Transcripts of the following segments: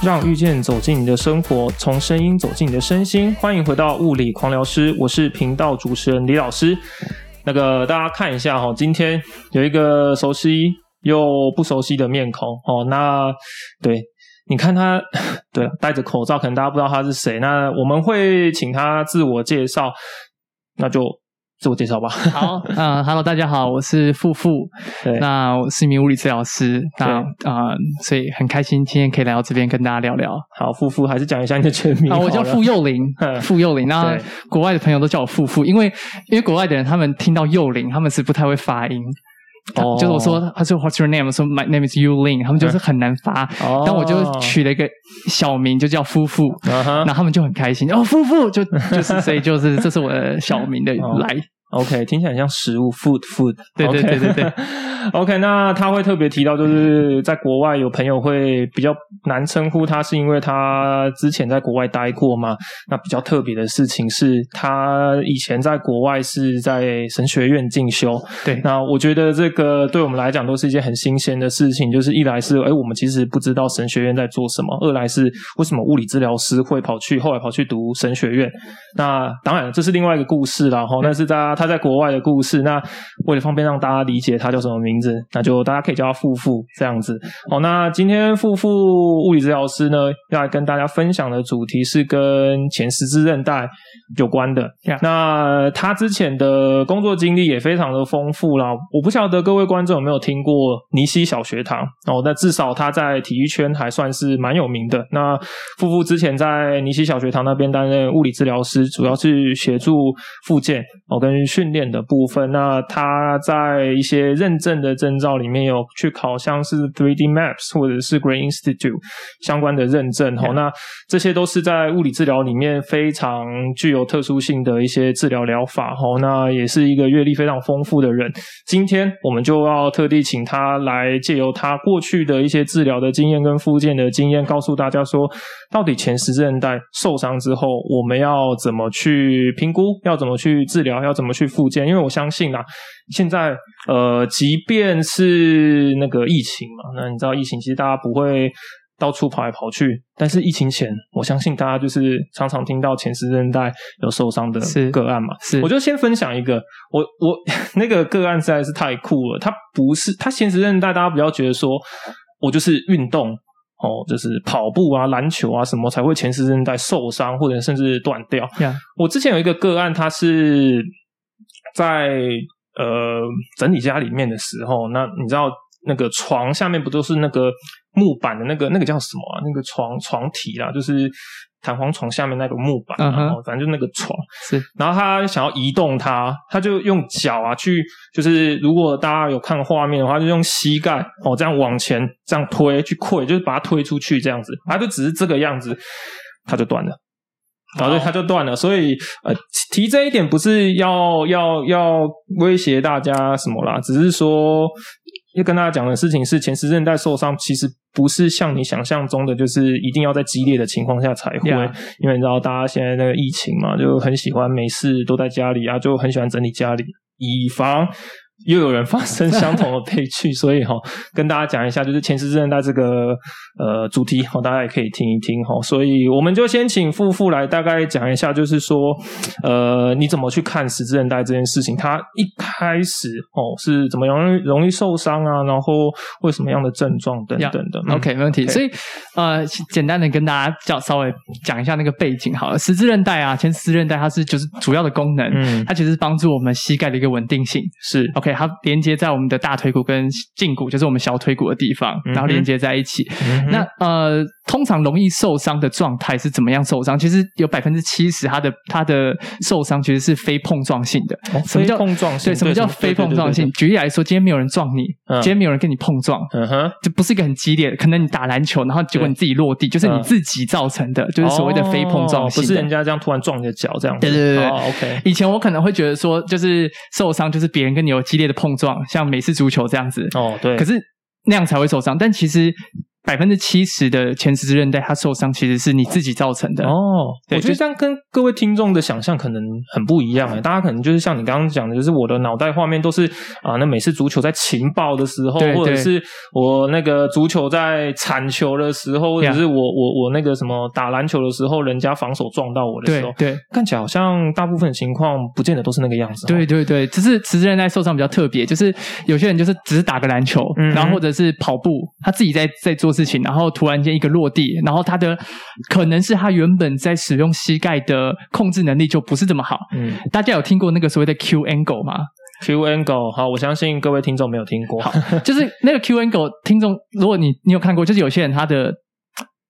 让遇见走进你的生活，从声音走进你的身心。欢迎回到物理狂聊师，我是频道主持人李老师。那个大家看一下哈，今天有一个熟悉又不熟悉的面孔哦。那对，你看他，对，戴着口罩，可能大家不知道他是谁。那我们会请他自我介绍，那就。自我介绍吧。好，嗯，Hello，大家好，我是富富。那我是一名物理治疗师。那啊、呃，所以很开心今天可以来到这边跟大家聊聊。好，富富还是讲一下你的全名。啊，我叫傅幼林，傅幼林。那国外的朋友都叫我富富，因为因为国外的人他们听到幼林，他们是不太会发音。哦，就是我说，他说 What's your name？我说 My name is Youling。他们就是很难发。哦，但我就取了一个小名，就叫夫妇。然后他们就很开心。哦，夫妇就就是，所以就是这是我的小名的来。OK，听起来很像食物，food food。对对对对对。OK，那他会特别提到，就是在国外有朋友会比较难称呼他，是因为他之前在国外待过嘛。那比较特别的事情是他以前在国外是在神学院进修。对，那我觉得这个对我们来讲都是一件很新鲜的事情。就是一来是，哎，我们其实不知道神学院在做什么；二来是，为什么物理治疗师会跑去后来跑去读神学院？那当然这是另外一个故事啦。齁，那是在他在国外的故事。那为了方便让大家理解他叫什么名字，那就大家可以叫他富富这样子。好，那今天富富物理治疗师呢，要来跟大家分享的主题是跟前十字韧带有关的。Yeah. 那他之前的工作经历也非常的丰富啦。我不晓得各位观众有没有听过尼西小学堂哦？那至少他在体育圈还算是蛮有名的。那富富之前在尼西小学堂那边担任物理治疗师，主要是协助复健哦跟训练的部分。那他在一些认证的证照里面有去考，像是 3D Maps 或者是 Green Institute 相关的认证。齁，那这些都是在物理治疗里面非常具有特殊性的一些治疗疗法。哦，那也是一个阅历非常丰富的人。今天我们就要特地请他来，借由他过去的一些治疗的经验跟复健的经验，告诉大家说，到底前十字韧带受伤之后，我们要怎么去评估，要怎么去治疗，要怎么去复健？因为我相信啊，现在呃，即便是那个疫情嘛，那你知道疫情其实大家不会到处跑来跑去，但是疫情前，我相信大家就是常常听到前十字韧带有受伤的个案嘛。是，是我就先分享一个，我我 那个个案实在是太酷了，他不是他前十字韧带，大家不要觉得说我就是运动。哦，就是跑步啊、篮球啊什么才会前十字韧带受伤或者甚至断掉。我之前有一个个案，他是在呃整理家里面的时候，那你知道那个床下面不都是那个木板的那个那个叫什么啊？那个床床体啦，就是。弹簧床下面那个木板，然后反正就那个床是，然后他想要移动它，他就用脚啊去，就是如果大家有看画面的话，就用膝盖哦这样往前这样推去溃，就是把它推出去这样子，他就只是这个样子，他就断了，然后他就断了。所以呃提这一点不是要要要威胁大家什么啦，只是说。要跟大家讲的事情是，前十字韧带受伤其实不是像你想象中的，就是一定要在激烈的情况下才会。Yeah. 因为你知道，大家现在那个疫情嘛，就很喜欢没事都在家里啊，就很喜欢整理家里，以防。又有人发生相同的悲剧，所以哈，跟大家讲一下，就是前十字韧带这个呃主题，大家也可以听一听哈。所以我们就先请富富来大概讲一下，就是说，呃，你怎么去看十字韧带这件事情？它一开始哦是怎么容易容易受伤啊？然后会什么样的症状等等的、嗯、？OK，没问题。Okay. 所以呃，简单的跟大家讲稍微讲一下那个背景好了。十字韧带啊，前十字韧带它是就是主要的功能，嗯，它其实是帮助我们膝盖的一个稳定性，是 OK。它连接在我们的大腿骨跟胫骨，就是我们小腿骨的地方，然后连接在一起。嗯、那呃，通常容易受伤的状态是怎么样受伤？其实有百分之七十，它的它的受伤其实是非碰撞性的。哦、什么叫碰撞性？对，什么叫非碰撞性？举例来说，今天没有人撞你，嗯、今天没有人跟你碰撞，嗯哼，这不是一个很激烈的。可能你打篮球，然后结果你自己落地，就是你自己造成的，就是所谓的非碰撞性、哦，不是人家这样突然撞你的脚这样子。对对对对、哦、OK。以前我可能会觉得说，就是受伤就是别人跟你有激烈的碰撞，像美式足球这样子。哦，对。可是那样才会受伤，但其实百分之七十的前十字韧带它受伤，其实是你自己造成的哦。我觉得这样跟各位听众的想象可能很不一样诶。大家可能就是像你刚刚讲的，就是我的脑袋画面都是啊，那每次足球在情报的时候，或者是我那个足球在铲球的时候，或者是我我我那个什么打篮球的时候，人家防守撞到我的时候，对，看起来好像大部分情况不见得都是那个样子。对对对，只是十字韧带受伤比较特别，就是有些人就是只是打个篮球，嗯，然后或者是跑步，他自己在在做事情，然后突然间一个落地，然后他的可能是他原本在使用膝盖的控制能力就不是这么好。嗯，大家有听过那个所谓的 Q angle 吗？Q angle，好，我相信各位听众没有听过。好，就是那个 Q angle，听众，如果你你有看过，就是有些人他的。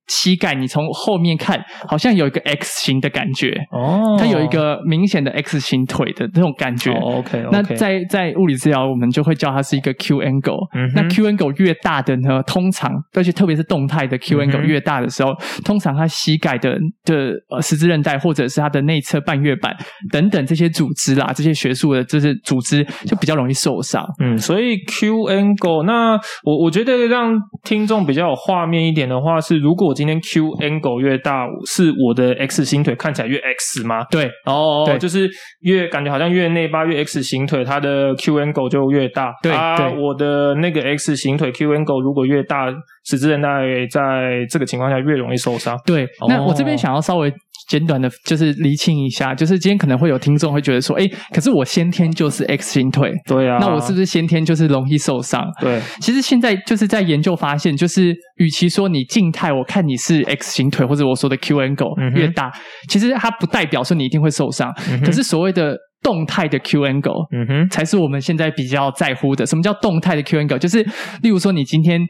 膝盖，你从后面看，好像有一个 X 型的感觉哦，它有一个明显的 X 型腿的那种感觉。哦、OK，, okay 那在在物理治疗，我们就会叫它是一个 Q angle。嗯，那 Q angle 越大的呢，通常而且特别是动态的 Q angle 越大的时候，嗯、通常它膝盖的的呃十字韧带或者是它的内侧半月板等等这些组织啦，这些学术的这些组织就比较容易受伤。嗯，所以 Q angle，那我我觉得让听众比较有画面一点的话是，如果今天 Q angle 越大，是我的 X 型腿看起来越 X 吗？对，哦，对，就是越感觉好像越内八越 X 型腿，它的 Q angle 就越大。对，啊、对，我的那个 X 型腿 Q angle 如果越大，十字韧带在这个情况下越容易受伤。对，那我这边想要稍微。简短的，就是厘清一下，就是今天可能会有听众会觉得说，诶，可是我先天就是 X 型腿，对啊，那我是不是先天就是容易受伤？对，其实现在就是在研究发现，就是与其说你静态，我看你是 X 型腿，或者我说的 Q angle 越大，嗯、其实它不代表说你一定会受伤。嗯、可是所谓的动态的 Q angle，嗯哼，才是我们现在比较在乎的。什么叫动态的 Q angle？就是例如说你今天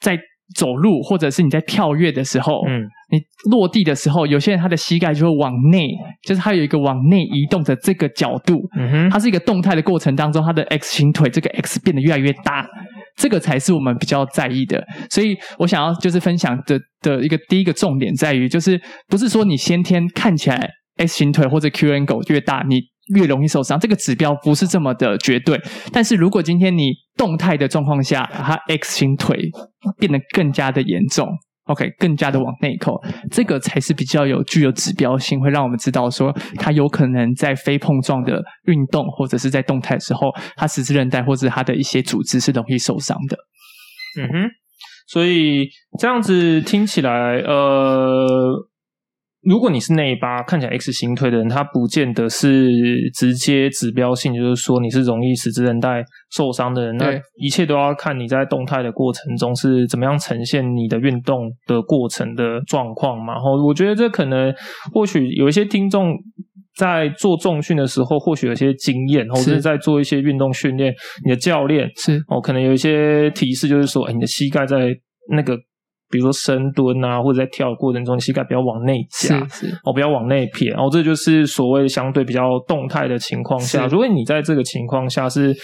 在。走路，或者是你在跳跃的时候，嗯，你落地的时候，有些人他的膝盖就会往内，就是他有一个往内移动的这个角度，嗯哼，它是一个动态的过程当中，他的 X 型腿这个 X 变得越来越大，这个才是我们比较在意的。所以我想要就是分享的的一个第一个重点在于，就是不是说你先天看起来 X 型腿或者 Q angle 越大，你越容易受伤，这个指标不是这么的绝对。但是如果今天你动态的状况下，它 X 型腿变得更加的严重，OK，更加的往内扣，这个才是比较有具有指标性，会让我们知道说，它有可能在非碰撞的运动或者是在动态的时候，它十字韧带或者它的一些组织是容易受伤的。嗯哼，所以这样子听起来，呃。如果你是内八看起来 X 型腿的人，他不见得是直接指标性，就是说你是容易十字韧带受伤的人。那一切都要看你在动态的过程中是怎么样呈现你的运动的过程的状况嘛。然后我觉得这可能或许有一些听众在做重训的时候，或许有些经验，或者是在做一些运动训练，你的教练是哦，可能有一些提示，就是说，哎，你的膝盖在那个。比如说深蹲啊，或者在跳的过程中，膝盖不要往内夹，哦，不要往内撇，然后这就是所谓相对比较动态的情况下。如果你在这个情况下是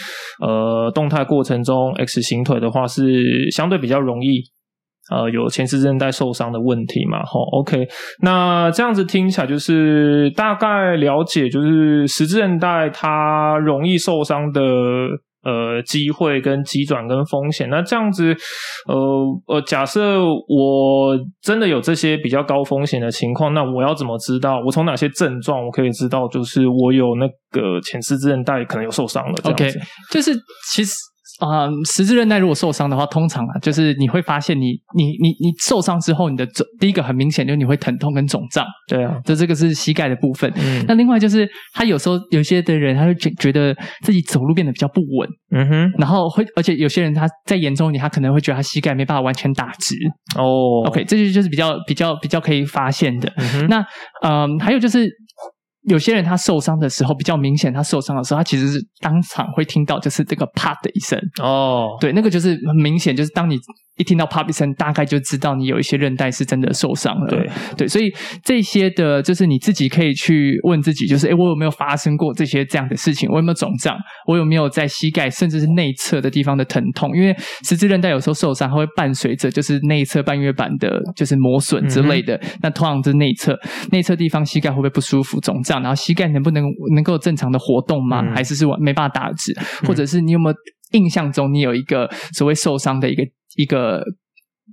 呃动态过程中 X 型腿的话，是相对比较容易呃有前十字韧带受伤的问题嘛？吼，OK，那这样子听起来就是大概了解，就是十字韧带它容易受伤的。呃，机会跟急转跟风险，那这样子，呃呃，假设我真的有这些比较高风险的情况，那我要怎么知道？我从哪些症状我可以知道，就是我有那个前十字韧带可能有受伤了？OK，就是其实。啊、嗯，十字韧带如果受伤的话，通常啊，就是你会发现你你你你受伤之后，你的肿第一个很明显就是你会疼痛跟肿胀。对啊，这这个是膝盖的部分。嗯，那另外就是他有时候有些的人他会觉觉得自己走路变得比较不稳。嗯哼，然后会而且有些人他在严重一点，他可能会觉得他膝盖没办法完全打直。哦，OK，这些就是比较比较比较可以发现的。那嗯，还有就是。有些人他受伤的时候比较明显，他受伤的时候，他其实是当场会听到就是这个啪的一声哦，对，那个就是很明显，就是当你。一听到啪一声，大概就知道你有一些韧带是真的受伤了。对对，所以这些的，就是你自己可以去问自己，就是诶，我有没有发生过这些这样的事情？我有没有肿胀？我有没有在膝盖甚至是内侧的地方的疼痛？因为十字韧带有时候受伤，它会伴随着就是内侧半月板的，就是磨损之类的。嗯、那通常是内侧内侧地方膝盖会不会不舒服、肿胀？然后膝盖能不能能够正常的活动吗？嗯、还是是没办法打直？或者是你有没有印象中你有一个所谓受伤的一个？一个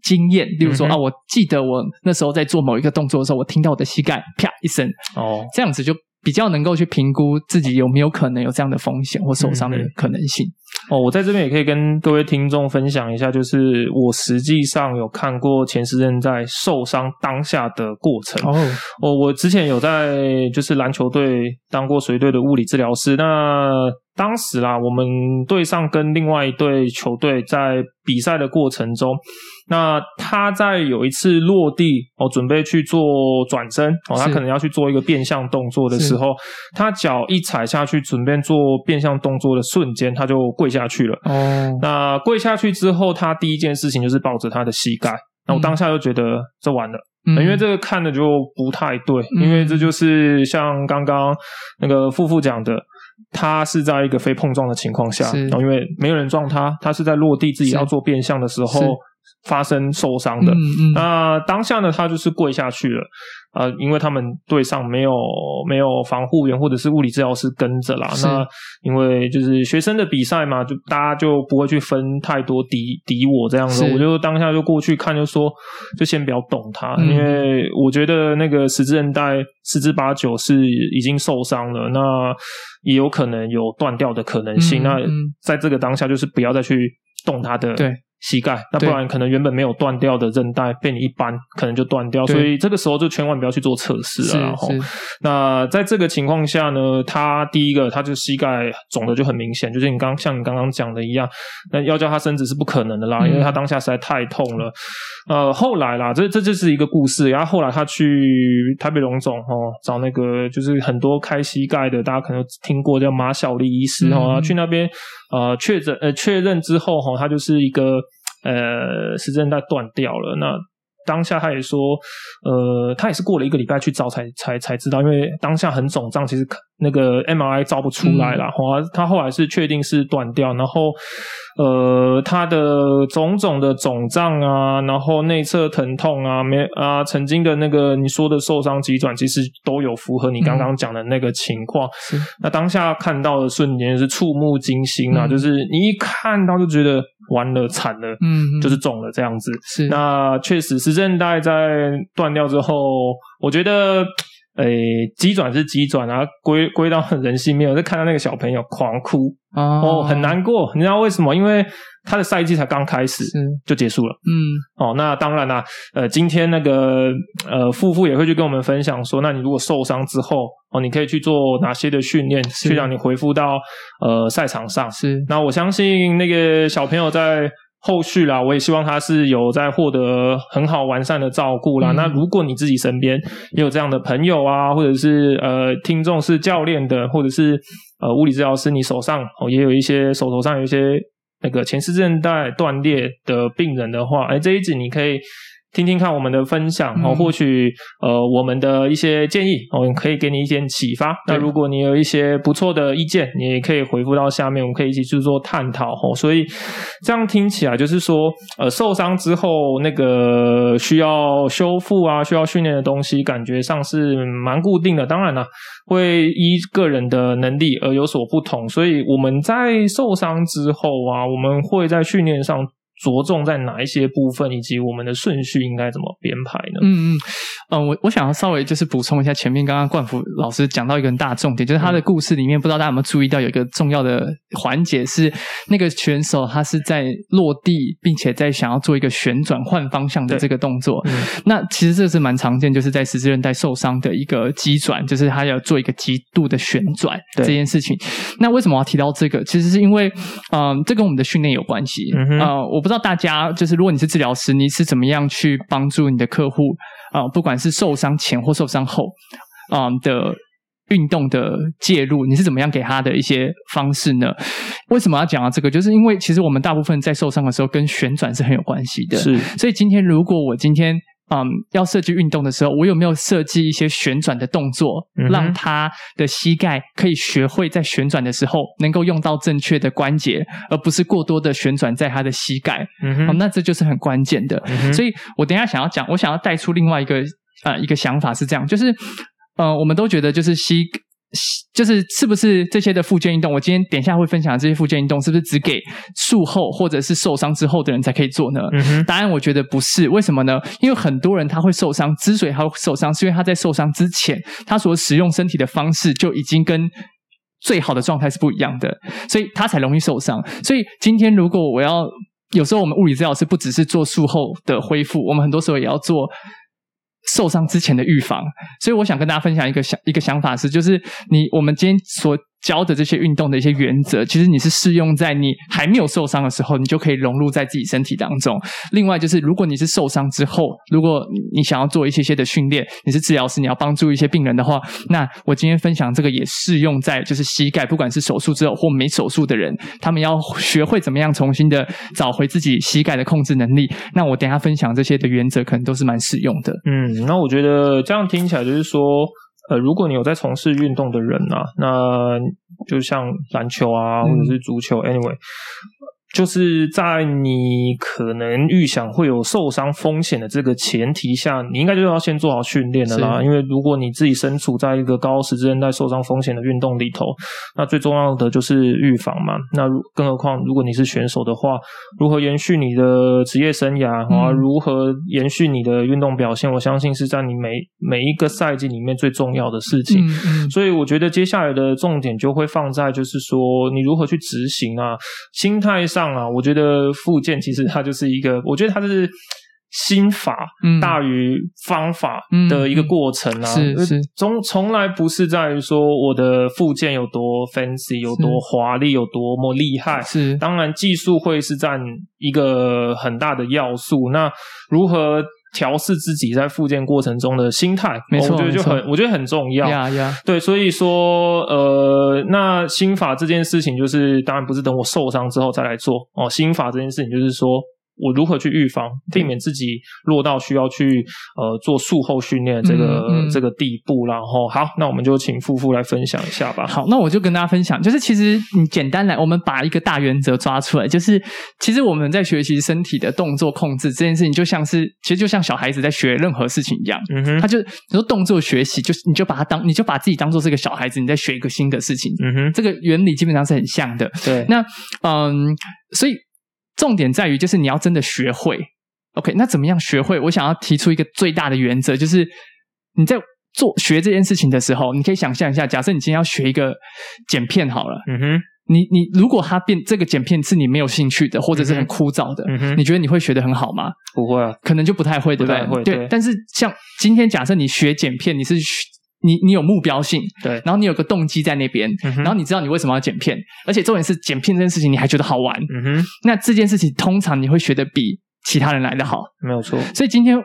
经验，例如说、嗯、啊，我记得我那时候在做某一个动作的时候，我听到我的膝盖啪一声，哦，这样子就比较能够去评估自己有没有可能有这样的风险或受伤的可能性。嗯哦，我在这边也可以跟各位听众分享一下，就是我实际上有看过前十任在受伤当下的过程。哦，我我之前有在就是篮球队当过随队的物理治疗师，那。当时啦，我们队上跟另外一队球队在比赛的过程中，那他在有一次落地哦，准备去做转身哦，他可能要去做一个变向动作的时候，他脚一踩下去，准备做变向动作的瞬间，他就跪下去了。哦，那跪下去之后，他第一件事情就是抱着他的膝盖。那我当下就觉得这完了，嗯，因为这个看的就不太对，嗯，因为这就是像刚刚那个富富讲的。他是在一个非碰撞的情况下，然后因为没有人撞他，他是在落地自己要做变向的时候发生受伤的。嗯嗯。那当下呢，他就是跪下去了。呃，因为他们队上没有没有防护员或者是物理治疗师跟着啦。那因为就是学生的比赛嘛，就大家就不会去分太多敌敌我这样子。我就当下就过去看，就说就先不要动他，嗯，因为我觉得那个十字韧带十之八九是已经受伤了，那也有可能有断掉的可能性。嗯，那在这个当下，就是不要再去动他的。对。膝盖，那不然可能原本没有断掉的韧带被你一扳，可能就断掉。所以这个时候就千万不要去做测试了。然后，那在这个情况下呢，他第一个，他就膝盖肿的就很明显，就是你刚像你刚刚讲的一样，那要叫他伸直是不可能的啦，嗯、因为他当下实在太痛了。呃，后来啦，这这就是一个故事。然后后来他去台北荣总哦，找那个就是很多开膝盖的，大家可能听过叫马小丽医师哦、嗯，去那边呃确诊呃确认之后哈，他就是一个。呃，十字韧带断掉了。那当下他也说，呃，他也是过了一个礼拜去找才才才知道，因为当下很肿胀，其实那个 MRI 照不出来了。后、嗯、他后来是确定是断掉，然后呃，他的种种的肿胀啊，然后内侧疼痛啊，没啊，曾经的那个你说的受伤急转，其实都有符合你刚刚讲的那个情况。嗯、那当下看到的瞬间是触目惊心啊、嗯，就是你一看到就觉得。完了，惨了，嗯，就是肿了这样子。是，那确实，十字韧带在断掉之后，我觉得，诶、欸，机转是急转啊，归归到人性面。我就看到那个小朋友狂哭，哦，哦很难过。你知道为什么？因为他的赛季才刚开始，就结束了。嗯，哦，那当然啦，呃，今天那个呃，富富也会去跟我们分享说，那你如果受伤之后，哦，你可以去做哪些的训练，去让你恢复到呃赛场上。是，那我相信那个小朋友在后续啦，我也希望他是有在获得很好完善的照顾啦。嗯。那如果你自己身边也有这样的朋友啊，或者是呃听众是教练的，或者是呃物理治疗师，你手上哦也有一些手头上有一些。那个前十字韧带断裂的病人的话，哎，这一集你可以听听看我们的分享哦，或许呃我们的一些建议我哦，可以给你一点启发。那如果你有一些不错的意见，你也可以回复到下面，我们可以一起去做探讨哦。所以这样听起来就是说，呃，受伤之后那个需要修复啊，需要训练的东西，感觉上是蛮固定的。当然了。会依个人的能力而有所不同，所以我们在受伤之后啊，我们会在训练上。着重在哪一些部分，以及我们的顺序应该怎么编排呢？嗯嗯嗯，我我想要稍微就是补充一下前面刚刚冠福老师讲到一个很大的重点，就是他的故事里面，不知道大家有没有注意到有一个重要的环节是那个选手他是在落地，并且在想要做一个旋转换方向的这个动作。嗯、那其实这是蛮常见，就是在十字韧带受伤的一个急转，就是他要做一个极度的旋转这件事情。那为什么要提到这个？其实是因为嗯，这跟我们的训练有关系。嗯呃，我不。不知道大家就是，如果你是治疗师，你是怎么样去帮助你的客户啊、呃？不管是受伤前或受伤后啊、呃、的运动的介入，你是怎么样给他的一些方式呢？为什么要讲到这个？就是因为其实我们大部分在受伤的时候跟旋转是很有关系的。是，所以今天如果我今天。嗯，要设计运动的时候，我有没有设计一些旋转的动作，嗯、让他的膝盖可以学会在旋转的时候能够用到正确的关节，而不是过多的旋转在他的膝盖。嗯哼，那这就是很关键的。嗯、所以我等一下想要讲，我想要带出另外一个呃一个想法是这样，就是呃，我们都觉得就是膝就是是不是这些的复健运动？我今天等一下会分享这些复健运动，是不是只给术后或者是受伤之后的人才可以做呢？嗯哼，答案我觉得不是。为什么呢？因为很多人他会受伤，之所以他会受伤，是因为他在受伤之前，他所使用身体的方式就已经跟最好的状态是不一样的，所以他才容易受伤。所以今天如果我要，有时候我们物理治疗师不只是做术后的恢复，我们很多时候也要做。受伤之前的预防，所以我想跟大家分享一个想一个想法是，就是你我们今天所。教的这些运动的一些原则，其实你是适用在你还没有受伤的时候，你就可以融入在自己身体当中。另外，就是如果你是受伤之后，如果你想要做一些些的训练，你是治疗师，你要帮助一些病人的话，那我今天分享这个也适用在就是膝盖，不管是手术之后或没手术的人，他们要学会怎么样重新的找回自己膝盖的控制能力。那我等下分享这些的原则，可能都是蛮适用的。嗯，那我觉得这样听起来就是说。呃，如果你有在从事运动的人啊，那就像篮球啊，或者是足球，嗯，anyway。就是在你可能预想会有受伤风险的这个前提下，你应该就要先做好训练的啦。因为如果你自己身处在一个高十字韧带受伤风险的运动里头，那最重要的就是预防嘛。那更何况如果你是选手的话，如何延续你的职业生涯啊？如何延续你的运动表现？我相信是在你每每一个赛季里面最重要的事情。嗯所以我觉得接下来的重点就会放在就是说你如何去执行啊，心态上。上啊，我觉得复健其实它就是一个，我觉得它是心法大于方法的一个过程啊。嗯嗯、是是，从从来不是在于说我的复健有多 fancy，有多华丽，有多么厉害。是，当然技术会是占一个很大的要素。那如何？调试自己在复健过程中的心态，没错，我觉得就很，我觉得很重要。呀呀，对，所以说，呃，那心法这件事情，就是当然不是等我受伤之后再来做哦。心法这件事情，就是说。我如何去预防，避免自己落到需要去呃做术后训练这个、嗯嗯、这个地步？然后好，那我们就请夫妇来分享一下吧。好，那我就跟大家分享，就是其实你简单来，我们把一个大原则抓出来，就是其实我们在学习身体的动作控制这件事情，就像是其实就像小孩子在学任何事情一样，嗯哼，他就你说动作学习，就是你就把它当你就把自己当做是个小孩子，你在学一个新的事情，嗯哼，这个原理基本上是很像的。对，那嗯，所以。重点在于，就是你要真的学会，OK？那怎么样学会？我想要提出一个最大的原则，就是你在做学这件事情的时候，你可以想象一下，假设你今天要学一个剪片好了，嗯哼，你你如果它变这个剪片是你没有兴趣的，或者是很枯燥的，嗯哼，你觉得你会学得很好吗？不会啊，可能就不太会，对不对？会，对。但是像今天假设你学剪片，你是。你你有目标性，对，然后你有个动机在那边，嗯，然后你知道你为什么要剪片，而且重点是剪片这件事情你还觉得好玩，嗯哼，那这件事情通常你会学得比其他人来得好，没有错。所以今天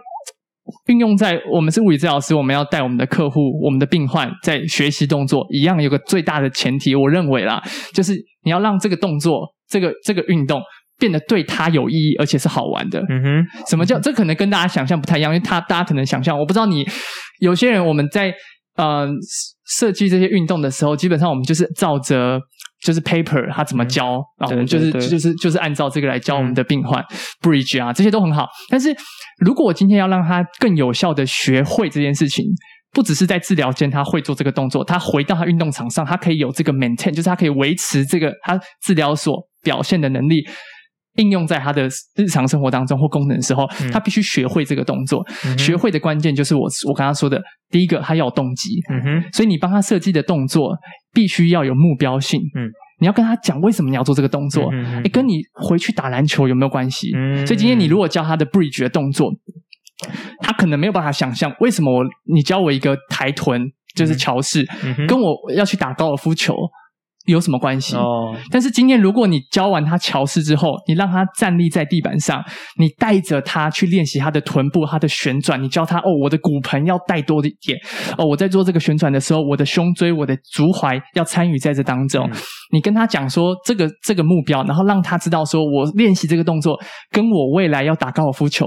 运用在我们是物理治疗师，我们要带我们的客户、我们的病患在学习动作，一样有个最大的前提，我认为啦，就是你要让这个动作、这个这个运动变得对他有意义，而且是好玩的，嗯哼。什么叫这？可能跟大家想象不太一样，因为他大家可能想象，我不知道你有些人我们在。呃，设计这些运动的时候，基本上我们就是照着就是 paper 他怎么教，嗯、然后我们就是就是就是按照这个来教我们的病患、嗯、bridge 啊，这些都很好。但是如果我今天要让他更有效的学会这件事情，不只是在治疗间他会做这个动作，他回到他运动场上，他可以有这个 maintain，就是他可以维持这个他治疗所表现的能力。应用在他的日常生活当中或功能的时候，嗯、他必须学会这个动作。嗯、学会的关键就是我我刚刚说的，第一个他要有动机。嗯哼，所以你帮他设计的动作必须要有目标性。嗯，你要跟他讲为什么你要做这个动作，嗯跟你回去打篮球有没有关系？嗯，所以今天你如果教他的 bridge 的动作，他可能没有办法想象为什么我你教我一个抬臀就是桥式，嗯哼，跟我要去打高尔夫球。有什么关系？哦，但是今天如果你教完他桥式之后，你让他站立在地板上，你带着他去练习他的臀部、他的旋转，你教他哦，我的骨盆要带多一点哦，我在做这个旋转的时候，我的胸椎、我的足踝要参与在这当中。嗯、你跟他讲说这个这个目标，然后让他知道说我练习这个动作跟我未来要打高尔夫球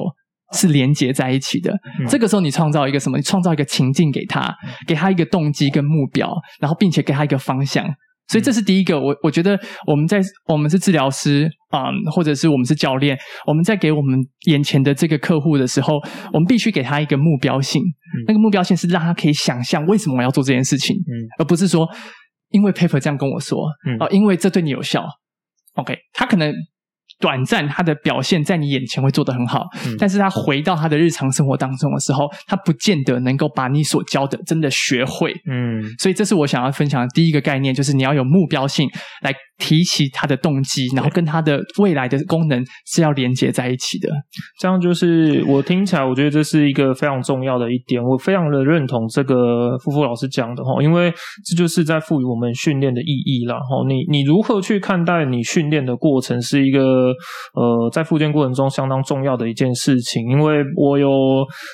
是连接在一起的。嗯、这个时候你创造一个什么？你创造一个情境给他，给他一个动机跟目标，然后并且给他一个方向。所以这是第一个，我我觉得我们在我们是治疗师啊、嗯，或者是我们是教练，我们在给我们眼前的这个客户的时候，我们必须给他一个目标性。嗯、那个目标性是让他可以想象为什么我要做这件事情，嗯，而不是说因为 paper 这样跟我说，嗯，啊，因为这对你有效。OK，他可能。短暂，他的表现在你眼前会做得很好，嗯，但是他回到他的日常生活当中的时候，他不见得能够把你所教的真的学会。嗯，所以这是我想要分享的第一个概念，就是你要有目标性来。提起他的动机，然后跟他的未来的功能是要连接在一起的。这样就是我听起来，我觉得这是一个非常重要的一点。我非常的认同这个夫妇老师讲的哈，因为这就是在赋予我们训练的意义了哈。你你如何去看待你训练的过程，是一个呃在复健过程中相当重要的一件事情。因为我有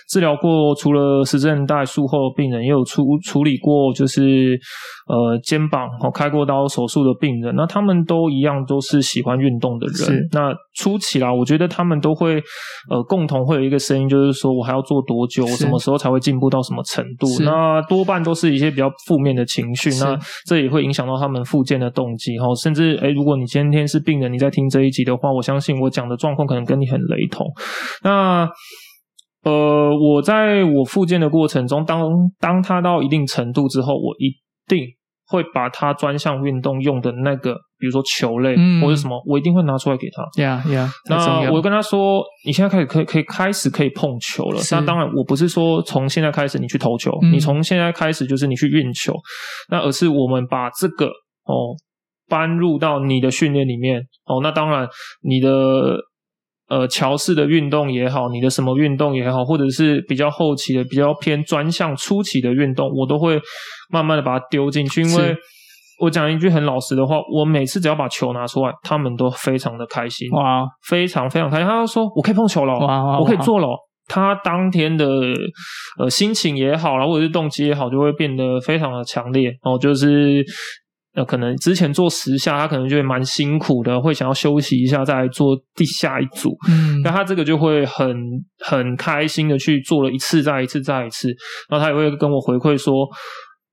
治疗过除了十字韧带术后的病人，也有处处理过就是呃肩膀哦开过刀手术的病人，那。他们都一样，都是喜欢运动的人。那初期啦，我觉得他们都会呃共同会有一个声音，就是说我还要做多久，我什么时候才会进步到什么程度？那多半都是一些比较负面的情绪。那这也会影响到他们复健的动机哈。甚至诶，如果你今天是病人，你在听这一集的话，我相信我讲的状况可能跟你很雷同。那呃，我在我复健的过程中，当当他到一定程度之后，我一定。会把他专项运动用的那个，比如说球类、嗯、或者什么，我一定会拿出来给他。Yeah, yeah。那我跟他说，你现在开始可以可以开始可以碰球了。那当然，我不是说从现在开始你去投球，嗯、你从现在开始就是你去运球，那而是我们把这个哦搬入到你的训练里面哦。那当然，你的。呃，桥式的运动也好，你的什么运动也好，或者是比较后期的、比较偏专项初期的运动，我都会慢慢的把它丢进去。因为我讲一句很老实的话，我每次只要把球拿出来，他们都非常的开心，哇，非常非常开心。他就说：“我可以碰球了，哇哇我可以做了。”他当天的呃心情也好，然后或者是动机也好，就会变得非常的强烈。然后就是。那可能之前做十下，他可能就会蛮辛苦的，会想要休息一下，再来做第下一组。嗯，那他这个就会很很开心的去做了一次，再一次，再一次。然后他也会跟我回馈说：“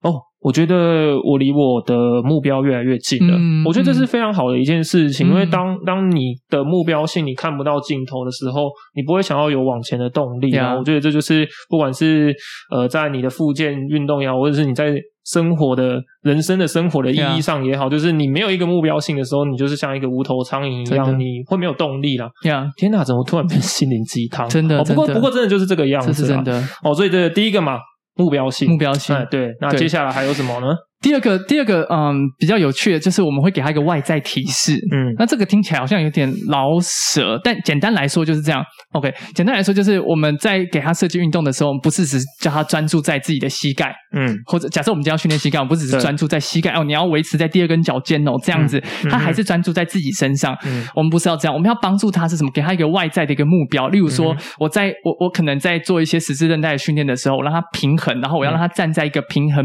哦，我觉得我离我的目标越来越近了。嗯”我觉得这是非常好的一件事情，嗯、因为当当你的目标性你看不到尽头的时候，你不会想要有往前的动力啊。嗯、我觉得这就是不管是呃在你的附件运动也好，或者是你在。生活的人生的生活的意义上也好.就是你没有一个目标性的时候，你就是像一个无头苍蝇一样，你会没有动力啦。呀 Yeah. 天哪，怎么突然变心灵鸡汤？真的，哦、不过不过真的就是这个样子，这是真的哦。所以这第一个嘛，目标性，目标性，哎，对。那接下来还有什么呢？第二个，第二个，嗯，比较有趣的就是我们会给他一个外在提示，嗯，那这个听起来好像有点老舍，但简单来说就是这样。OK，简单来说就是我们在给他设计运动的时候，我们不是只叫他专注在自己的膝盖，嗯，或者假设我们今天要训练膝盖，我们不只是专注在膝盖。哦，你要维持在第二根脚尖哦，这样子，嗯、他还是专注在自己身上。嗯，我们不是要这样，我们要帮助他是什么？给他一个外在的一个目标，例如说，我在我我可能在做一些十字韧带训练的时候，我让他平衡，然后我要让他站在一个平衡。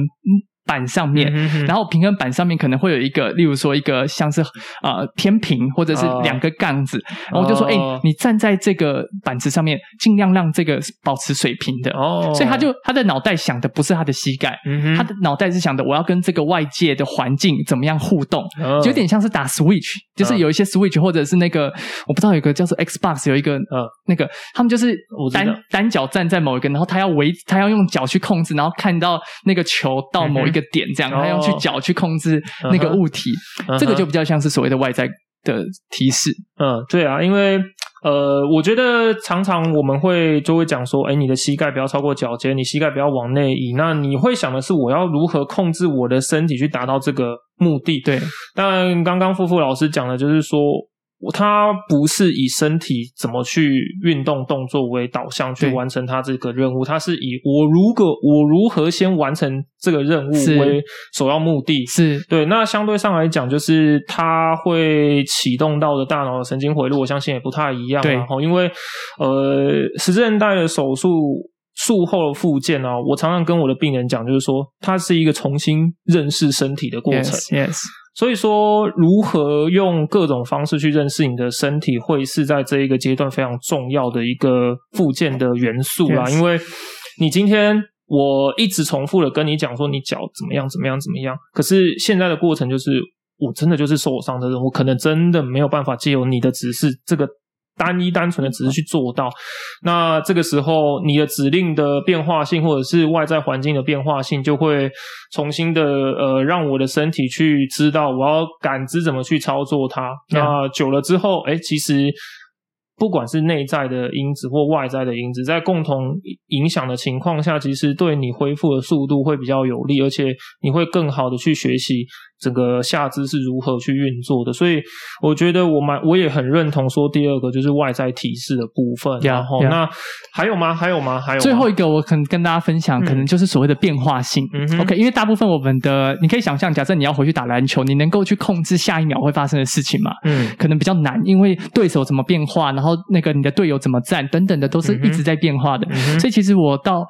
嗯板上面，嗯、哼哼。然后平衡板上面可能会有一个，例如说一个像是呃天平或者是两个杠子，哦、然后我就说，哎、欸，你站在这个板子上面，尽量让这个保持水平的。哦，所以他就他的脑袋想的不是他的膝盖，嗯、他的脑袋是想的我要跟这个外界的环境怎么样互动，哦、就有点像是打 Switch，就是有一些 Switch 或者是那个我不知道有一个叫做 Xbox 有一个呃那个他们就是单单脚站在某一个，然后他要围他要用脚去控制，然后看到那个球到某一个。一个点这样，他用去脚去控制那个物体，uh. 这个就比较像是所谓的外在的提示。嗯，对啊，因为呃，我觉得常常我们会就会讲说，哎，你的膝盖不要超过脚尖，你膝盖不要往内移。那你会想的是，我要如何控制我的身体去达到这个目的？对。但刚刚富富老师讲的就是说。他不是以身体怎么去运动动作为导向去完成他这个任务，他是以我如果我如何先完成这个任务为首要目的。是对，那相对上来讲，就是他会启动到的大脑的神经回路，我相信也不太一样。然后，因为呃，十字韧带的手术术后的复健啊，我常常跟我的病人讲，就是说，它是一个重新认识身体的过程。Yes。Yes. 所以说，如何用各种方式去认识你的身体，会是在这一个阶段非常重要的一个附件的元素啦。因为你今天我一直重复的跟你讲说你脚怎么样怎么样怎么样，可是现在的过程就是我真的就是受伤的人，我可能真的没有办法借由你的指示这个。单一单纯的只是去做到，那这个时候你的指令的变化性，或者是外在环境的变化性，就会重新的呃，让我的身体去知道我要感知怎么去操作它。那久了之后，诶，其实。不管是内在的因子或外在的因子，在共同影响的情况下，其实对你恢复的速度会比较有利，而且你会更好的去学习整个下肢是如何去运作的。所以，我觉得我蛮我也很认同说第二个就是外在提示的部分。Yeah, 然后，yeah. 那还有吗？还有吗？还有？最后一个，我可能跟大家分享，可能就是所谓的变化性。嗯，OK，因为大部分我们的你可以想象，假设你要回去打篮球，你能够去控制下一秒会发生的事情吗？嗯，可能比较难，因为对手怎么变化，然后那个你的队友怎么站等等的，都是一直在变化的。所以其实我到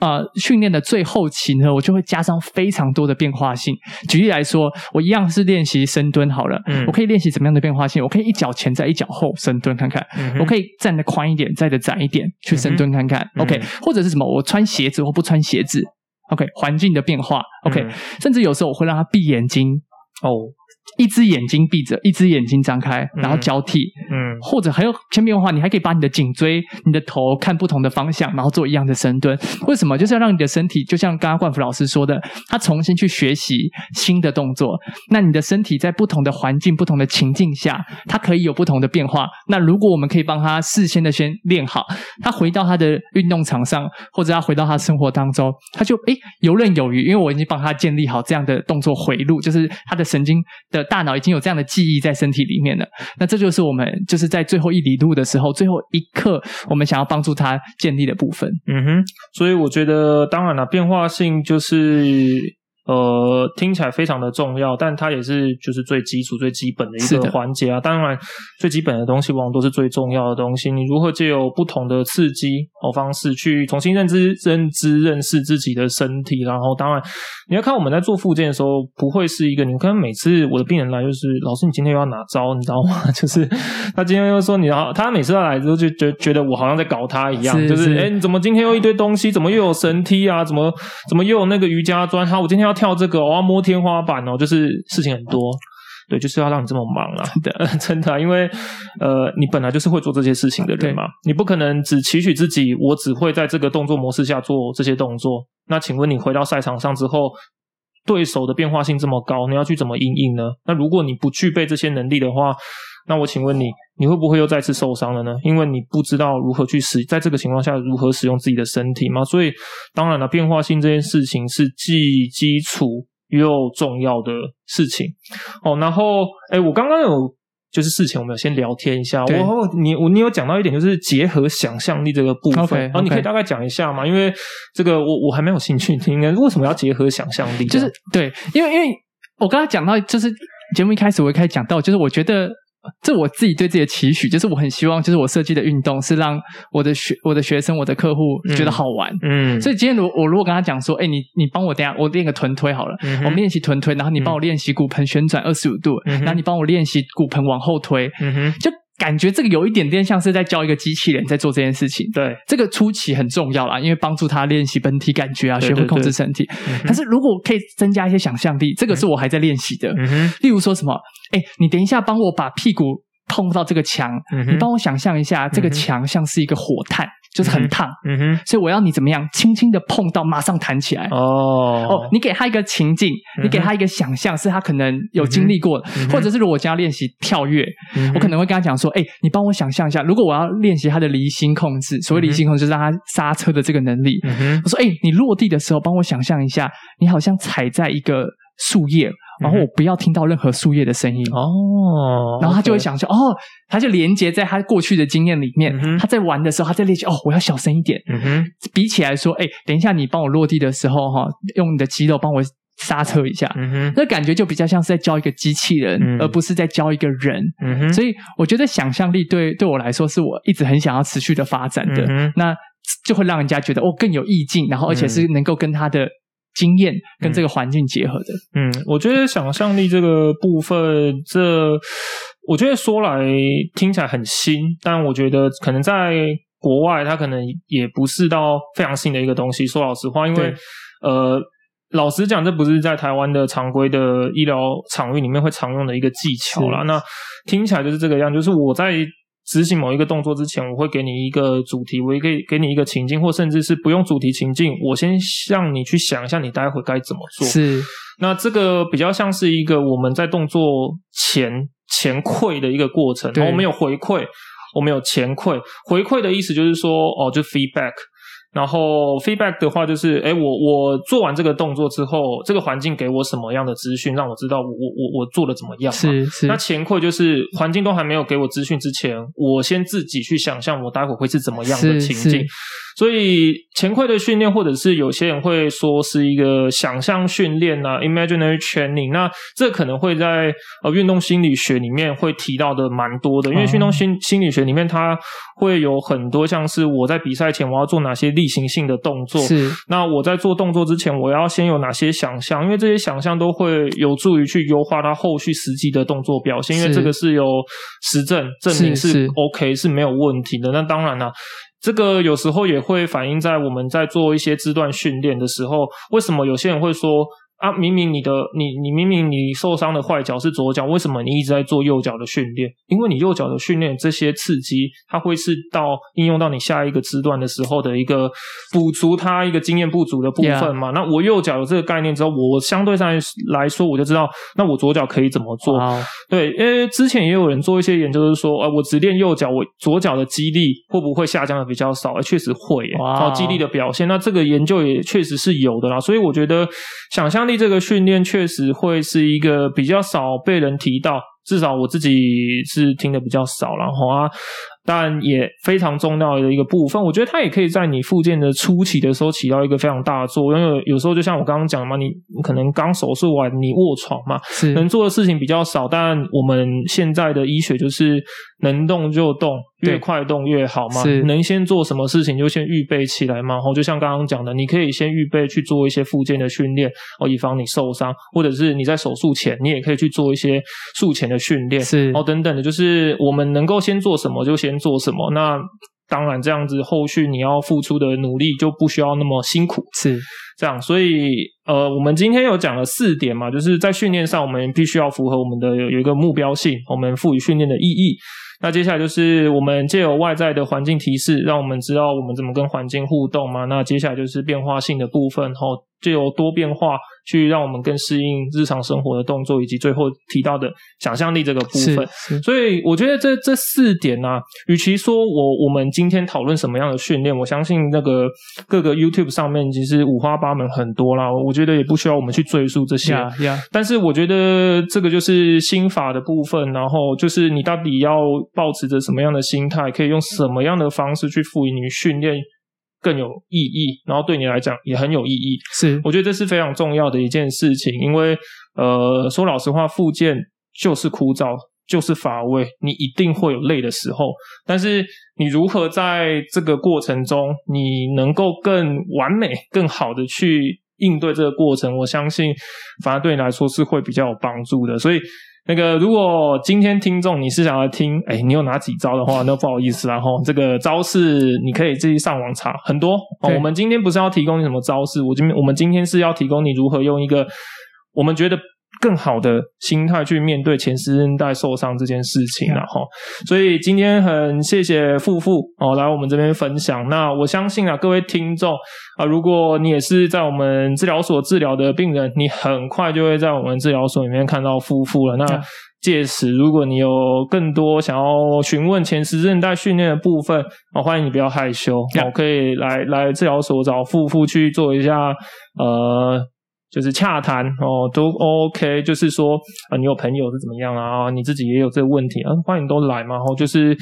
呃训练的最后期呢，我就会加上非常多的变化性。举例来说，我一样是练习深蹲好了，嗯、我可以练习怎么样的变化性？我可以一脚前再一脚后深蹲看看，嗯、我可以站得宽一点，站的窄一点去深蹲看看。嗯、OK，或者是什么？我穿鞋子或不穿鞋子？OK，环境的变化。OK，、嗯、甚至有时候我会让他闭眼睛哦。一只眼睛闭着，一只眼睛张开，然后交替，嗯，嗯或者还有千变万化，你还可以把你的颈椎、你的头看不同的方向，然后做一样的深蹲。为什么？就是要让你的身体，就像刚刚冠福老师说的，他重新去学习新的动作。那你的身体在不同的环境、不同的情境下，它可以有不同的变化。那如果我们可以帮他事先的先练好，他回到他的运动场上，或者他回到他生活当中，他就诶游刃有余，因为我已经帮他建立好这样的动作回路，就是他的神经的。大脑已经有这样的记忆在身体里面了，那这就是我们就是在最后一里路的时候，最后一刻我们想要帮助他建立的部分。嗯哼，所以我觉得当然了，变化性就是。呃，听起来非常的重要，但它也是就是最基础、最基本的一个环节啊。当然，最基本的东西往往都是最重要的东西。你如何借由不同的刺激和方式去重新认知、认知、认识自己的身体？然后，当然你要看我们在做复健的时候，不会是一个你看每次我的病人来就是老师，你今天又要哪招？你知道吗？就是他今天又说你要，他每次要来之后就觉觉得我好像在搞他一样，是就是哎，你怎么今天又一堆东西？怎么又有绳梯啊？怎么怎么又有那个瑜伽砖？好，我今天要。跳这个，我要摸天花板哦，就是事情很多，对，就是要让你这么忙啊，真的，因为呃，你本来就是会做这些事情的人嘛，你不可能只期许自己，我只会在这个动作模式下做这些动作。那请问你回到赛场上之后，对手的变化性这么高，你要去怎么应应呢？那如果你不具备这些能力的话，那我请问你，你会不会又再次受伤了呢？因为你不知道如何去使，在这个情况下如何使用自己的身体嘛。所以，当然了，变化性这件事情是既基础又重要的事情。哦，然后，诶我刚刚有就是事情我们有先聊天一下，对我你我你有讲到一点，就是结合想象力这个部分，然后.你可以大概讲一下嘛？因为这个我我还没有兴趣听，为什么要结合想象力？就是对，因为因为我刚才讲到，就是节目一开始我一开始讲到，就是我觉得。这我自己对自己的期许，就是我很希望，就是我设计的运动是让我的学、我的学生、我的客户觉得好玩。嗯，嗯，所以今天如我如果跟他讲说，哎，你你帮我等下，我练个臀推好了，嗯、我们练习臀推，然后你帮我练习骨盆旋转二十五度，嗯、然后你帮我练习骨盆往后推，嗯哼，就。感觉这个有一点点像是在教一个机器人在做这件事情。对，这个初期很重要啦，因为帮助他练习本体感觉啊，学会控制身体。但是如果可以增加一些想象力，这个是我还在练习的。嗯，例如说什么，哎，你等一下帮我把屁股碰到这个墙，嗯、你帮我想象一下，这个墙像是一个火炭。就是很烫，嗯哼，所以我要你怎么样，轻轻的碰到，马上弹起来。哦。哦，你给他一个情境，嗯、你给他一个想象，是他可能有经历过或者是如果我将要练习跳跃，嗯、我可能会跟他讲说，哎，你帮我想象一下，如果我要练习他的离心控制，所谓离心控制就是让他刹车的这个能力。嗯、哼。我说，哎，你落地的时候，帮我想象一下，你好像踩在一个树叶。然后我不要听到任何树叶的声音。哦，然后他就会想说哦，他就连接在他过去的经验里面，嗯、他在玩的时候，他在练习哦，我要小声一点。嗯哼，比起来说，哎，等一下你帮我落地的时候哈，用你的肌肉帮我刹车一下，嗯哼，那感觉就比较像是在教一个机器人，嗯、而不是在教一个人。嗯哼，所以我觉得想象力对对我来说是我一直很想要持续的发展的，嗯、那就会让人家觉得哦更有意境，然后而且是能够跟他的。经验跟这个环境结合的，嗯，我觉得想象力这个部分，这我觉得说来听起来很新，但我觉得可能在国外它可能也不是到非常新的一个东西。说老实话，因为呃，老实讲，这不是在台湾的常规的医疗场域里面会常用的一个技巧啦。那听起来就是这个样，就是我在执行某一个动作之前，我会给你一个主题，我也可以给你一个情境，或甚至是不用主题情境，我先让你去想一下，你待会该怎么做。是，那这个比较像是一个我们在动作前前馈的一个过程，然后我们有回馈。我们有前馈，回馈的意思就是说，哦，就 feedback。然后 feedback 的话，就是，哎，我我做完这个动作之后，这个环境给我什么样的资讯，让我知道我我我我做的怎么样？是是。那前馈就是环境都还没有给我资讯之前，我先自己去想象我待会会是怎么样的情境。所以前馈的训练，或者是有些人会说是一个想象训练啊，imaginary training。那这可能会在呃运动心理学里面会提到的蛮多的，因为运动心心理学里面它会有很多像是我在比赛前我要做哪些例行性的动作。是。那我在做动作之前，我要先有哪些想象？因为这些想象都会有助于去优化它后续实际的动作表现。因为这个是有实证证明是 OK 是，是没有问题的。那当然了。这个有时候也会反映在我们在做一些肢段训练的时候，为什么有些人会说？啊，明明你的你你明明你受伤的坏脚是左脚，为什么你一直在做右脚的训练？因为你右脚的训练这些刺激，它会是到应用到你下一个肢段的时候的一个补足它一个经验不足的部分嘛。那我右脚有这个概念之后，我相对上来说我就知道，那我左脚可以怎么做.对，因为之前也有人做一些研究，就是说，呃，我只练右脚，我左脚的肌力会不会下降的比较少？呃，确实会，然后肌力的表现，那这个研究也确实是有的啦。所以我觉得想象。这个训练确实会是一个比较少被人提到，至少我自己是听的比较少，然后啊，但也非常重要的一个部分。我觉得它也可以在你复健的初期的时候起到一个非常大的作用。因为有时候就像我刚刚讲的嘛，你可能刚手术完，你卧床嘛，是能做的事情比较少。但我们现在的医学就是能动就动。越快动越好嘛，能先做什么事情就先预备起来嘛。然后就像刚刚讲的，你可以先预备去做一些附件的训练，哦，以防你受伤，或者是你在手术前，你也可以去做一些术前的训练，是哦，等等的，就是我们能够先做什么就先做什么。那当然这样子，后续你要付出的努力就不需要那么辛苦，是这样。所以呃，我们今天有讲了四点嘛，就是在训练上，我们必须要符合我们的有一个目标性，我们赋予训练的意义。那接下来就是我们借由外在的环境提示，让我们知道我们怎么跟环境互动嘛。那接下来就是变化性的部分，吼，借由多变化，去让我们更适应日常生活的动作，以及最后提到的想象力这个部分。所以我觉得这这四点呢、啊，与其说我我们今天讨论什么样的训练，我相信那个各个 YouTube 上面其实五花八门很多啦。我觉得也不需要我们去赘述这些。Yeah, yeah. 但是我觉得这个就是心法的部分，然后就是你到底要保持着什么样的心态，可以用什么样的方式去赋予你训练。更有意义，然后对你来讲也很有意义。是，我觉得这是非常重要的一件事情，因为呃，说老实话，复健就是枯燥，就是乏味，你一定会有累的时候。但是你如何在这个过程中，你能够更完美、更好的去应对这个过程，我相信反而对你来说是会比较有帮助的。所以。那个，如果今天听众你是想要听，哎，你有哪几招的话，那不好意思啦，齁，这个招式你可以自己上网查，很多。哦，我们今天不是要提供你什么招式，我今天我们今天是要提供你如何用一个我们觉得。更好的心态去面对前十字韧带受伤这件事情了哈，所以今天很谢谢富富哦来我们这边分享。那我相信啊，各位听众啊，如果你也是在我们治疗所治疗的病人，你很快就会在我们治疗所里面看到富富了。那届时，如果你有更多想要询问前十字韧带训练的部分，哦，欢迎你不要害羞，我可以来来治疗所找富富去做一下呃。就是洽谈哦，都 OK。就是说啊，你有朋友是怎么样啊？你自己也有这个问题啊，欢迎都来嘛。然后就是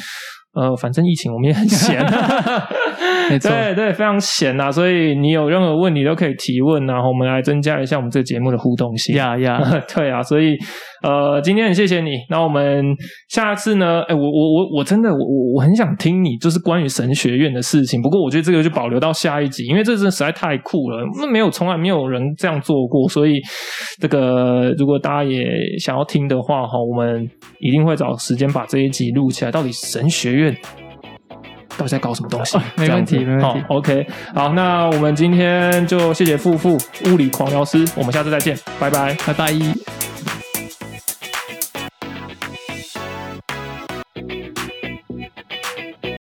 呃，反正疫情我们也很闲，没错，对对，非常闲啊。所以你有任何问题都可以提问，然后我们来增加一下我们这个节目的互动性。呀呀，对啊，所以。呃，今天很谢谢你。那我们下次呢？哎，我我我我真的我我我很想听你就是关于神学院的事情。不过我觉得这个就保留到下一集，因为这真的实在太酷了。那没有从来没有人这样做过，所以这个如果大家也想要听的话，哈，我们一定会找时间把这一集录起来。到底神学院到底在搞什么东西？没问题，没问题。OK，好，那我们今天就谢谢富富物理狂聊师，我们下次再见，拜拜，拜拜。